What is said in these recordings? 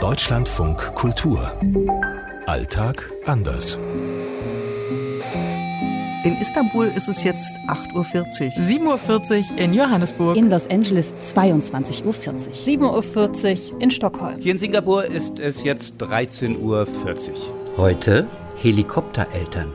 Deutschlandfunk Kultur. Alltag anders. In Istanbul ist es jetzt 8.40 Uhr. 7.40 Uhr in Johannesburg. In Los Angeles 22.40 Uhr. 7.40 Uhr in Stockholm. Hier in Singapur ist es jetzt 13.40 Uhr. Heute Helikoptereltern.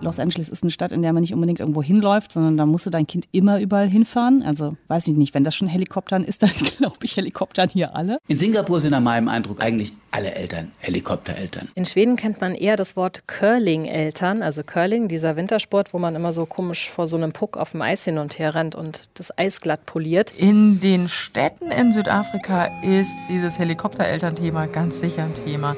Los Angeles ist eine Stadt, in der man nicht unbedingt irgendwo hinläuft, sondern da musst du dein Kind immer überall hinfahren. Also weiß ich nicht, wenn das schon Helikoptern ist, dann glaube ich Helikoptern hier alle. In Singapur sind nach meinem Eindruck eigentlich alle Eltern Helikoptereltern. In Schweden kennt man eher das Wort Curling-Eltern, also Curling, dieser Wintersport, wo man immer so komisch vor so einem Puck auf dem Eis hin und her rennt und das Eis glatt poliert. In den Städten in Südafrika ist dieses Helikopterelternthema ganz sicher ein Thema.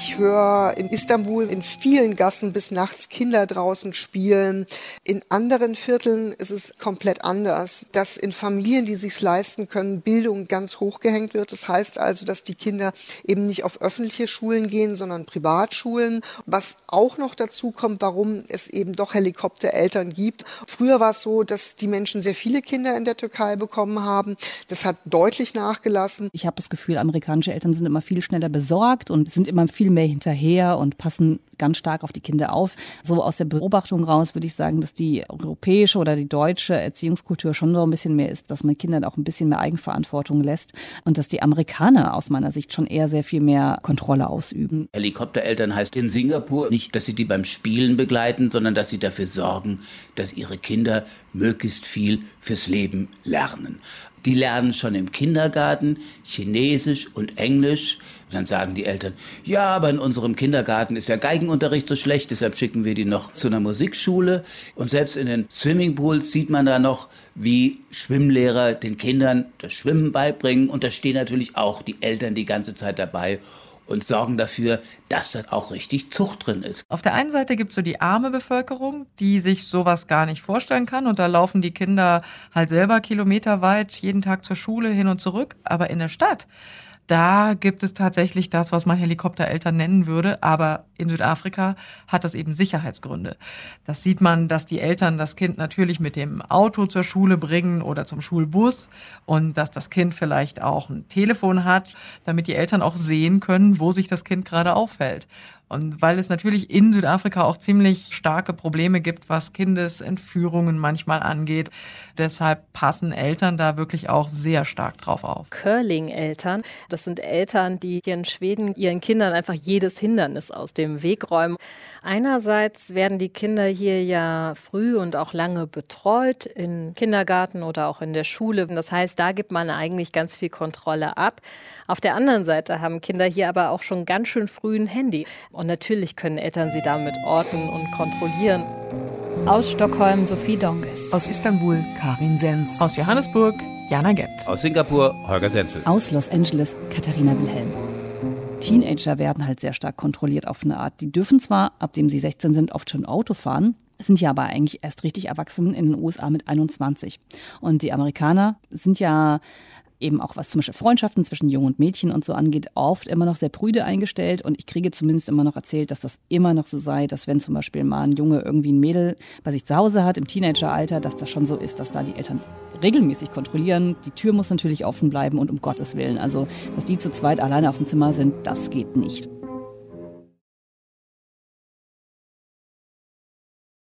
Ich höre in Istanbul in vielen Gassen bis nachts Kinder draußen spielen. In anderen Vierteln ist es komplett anders, dass in Familien, die sich's leisten können, Bildung ganz hoch gehängt wird. Das heißt also, dass die Kinder eben nicht auf öffentliche Schulen gehen, sondern Privatschulen. Was auch noch dazu kommt, warum es eben doch Helikoptereltern gibt. Früher war es so, dass die Menschen sehr viele Kinder in der Türkei bekommen haben. Das hat deutlich nachgelassen. Ich habe das Gefühl, amerikanische Eltern sind immer viel schneller besorgt und sind immer viel mehr hinterher und passen ganz stark auf die Kinder auf. So aus der Beobachtung raus würde ich sagen, dass die europäische oder die deutsche Erziehungskultur schon so ein bisschen mehr ist, dass man Kindern auch ein bisschen mehr Eigenverantwortung lässt und dass die Amerikaner aus meiner Sicht schon eher sehr viel mehr Kontrolle ausüben. Helikoptereltern heißt in Singapur nicht, dass sie die beim Spielen begleiten, sondern dass sie dafür sorgen, dass ihre Kinder möglichst viel fürs Leben lernen. Die lernen schon im Kindergarten Chinesisch und Englisch. Dann sagen die Eltern, ja, aber in unserem Kindergarten ist der Geigenunterricht so schlecht, deshalb schicken wir die noch zu einer Musikschule. Und selbst in den Swimmingpools sieht man da noch, wie Schwimmlehrer den Kindern das Schwimmen beibringen. Und da stehen natürlich auch die Eltern die ganze Zeit dabei und sorgen dafür, dass das auch richtig Zucht drin ist. Auf der einen Seite gibt es so die arme Bevölkerung, die sich sowas gar nicht vorstellen kann und da laufen die Kinder halt selber kilometerweit jeden Tag zur Schule hin und zurück. Aber in der Stadt, da gibt es tatsächlich das, was man Helikoptereltern nennen würde, aber in Südafrika hat das eben Sicherheitsgründe. Das sieht man, dass die Eltern das Kind natürlich mit dem Auto zur Schule bringen oder zum Schulbus und dass das Kind vielleicht auch ein Telefon hat, damit die Eltern auch sehen können, wo sich das Kind gerade aufhält. Und weil es natürlich in Südafrika auch ziemlich starke Probleme gibt, was Kindesentführungen manchmal angeht. Deshalb passen Eltern da wirklich auch sehr stark drauf auf. Curling-Eltern, das sind Eltern, die hier in Schweden ihren Kindern einfach jedes Hindernis aus dem Weg räumen. Einerseits werden die Kinder hier ja früh und auch lange betreut im Kindergarten oder auch in der Schule. Das heißt, da gibt man eigentlich ganz viel Kontrolle ab. Auf der anderen Seite haben Kinder hier aber auch schon ganz schön früh ein Handy. Und natürlich können Eltern sie damit orten und kontrollieren. Aus Stockholm Sophie Donges. Aus Istanbul Karin Senz. Aus Johannesburg Jana Gent. Aus Singapur Holger Senzel. Aus Los Angeles Katharina Wilhelm. Teenager werden halt sehr stark kontrolliert auf eine Art. Die dürfen zwar, ab dem sie 16 sind, oft schon Auto fahren, sind ja aber eigentlich erst richtig erwachsen in den USA mit 21. Und die Amerikaner sind ja eben auch was zum Beispiel Freundschaften zwischen Jungen und Mädchen und so angeht, oft immer noch sehr prüde eingestellt. Und ich kriege zumindest immer noch erzählt, dass das immer noch so sei, dass wenn zum Beispiel mal ein Junge irgendwie ein Mädel bei sich zu Hause hat, im Teenageralter, dass das schon so ist, dass da die Eltern regelmäßig kontrollieren. Die Tür muss natürlich offen bleiben und um Gottes Willen. Also, dass die zu zweit alleine auf dem Zimmer sind, das geht nicht.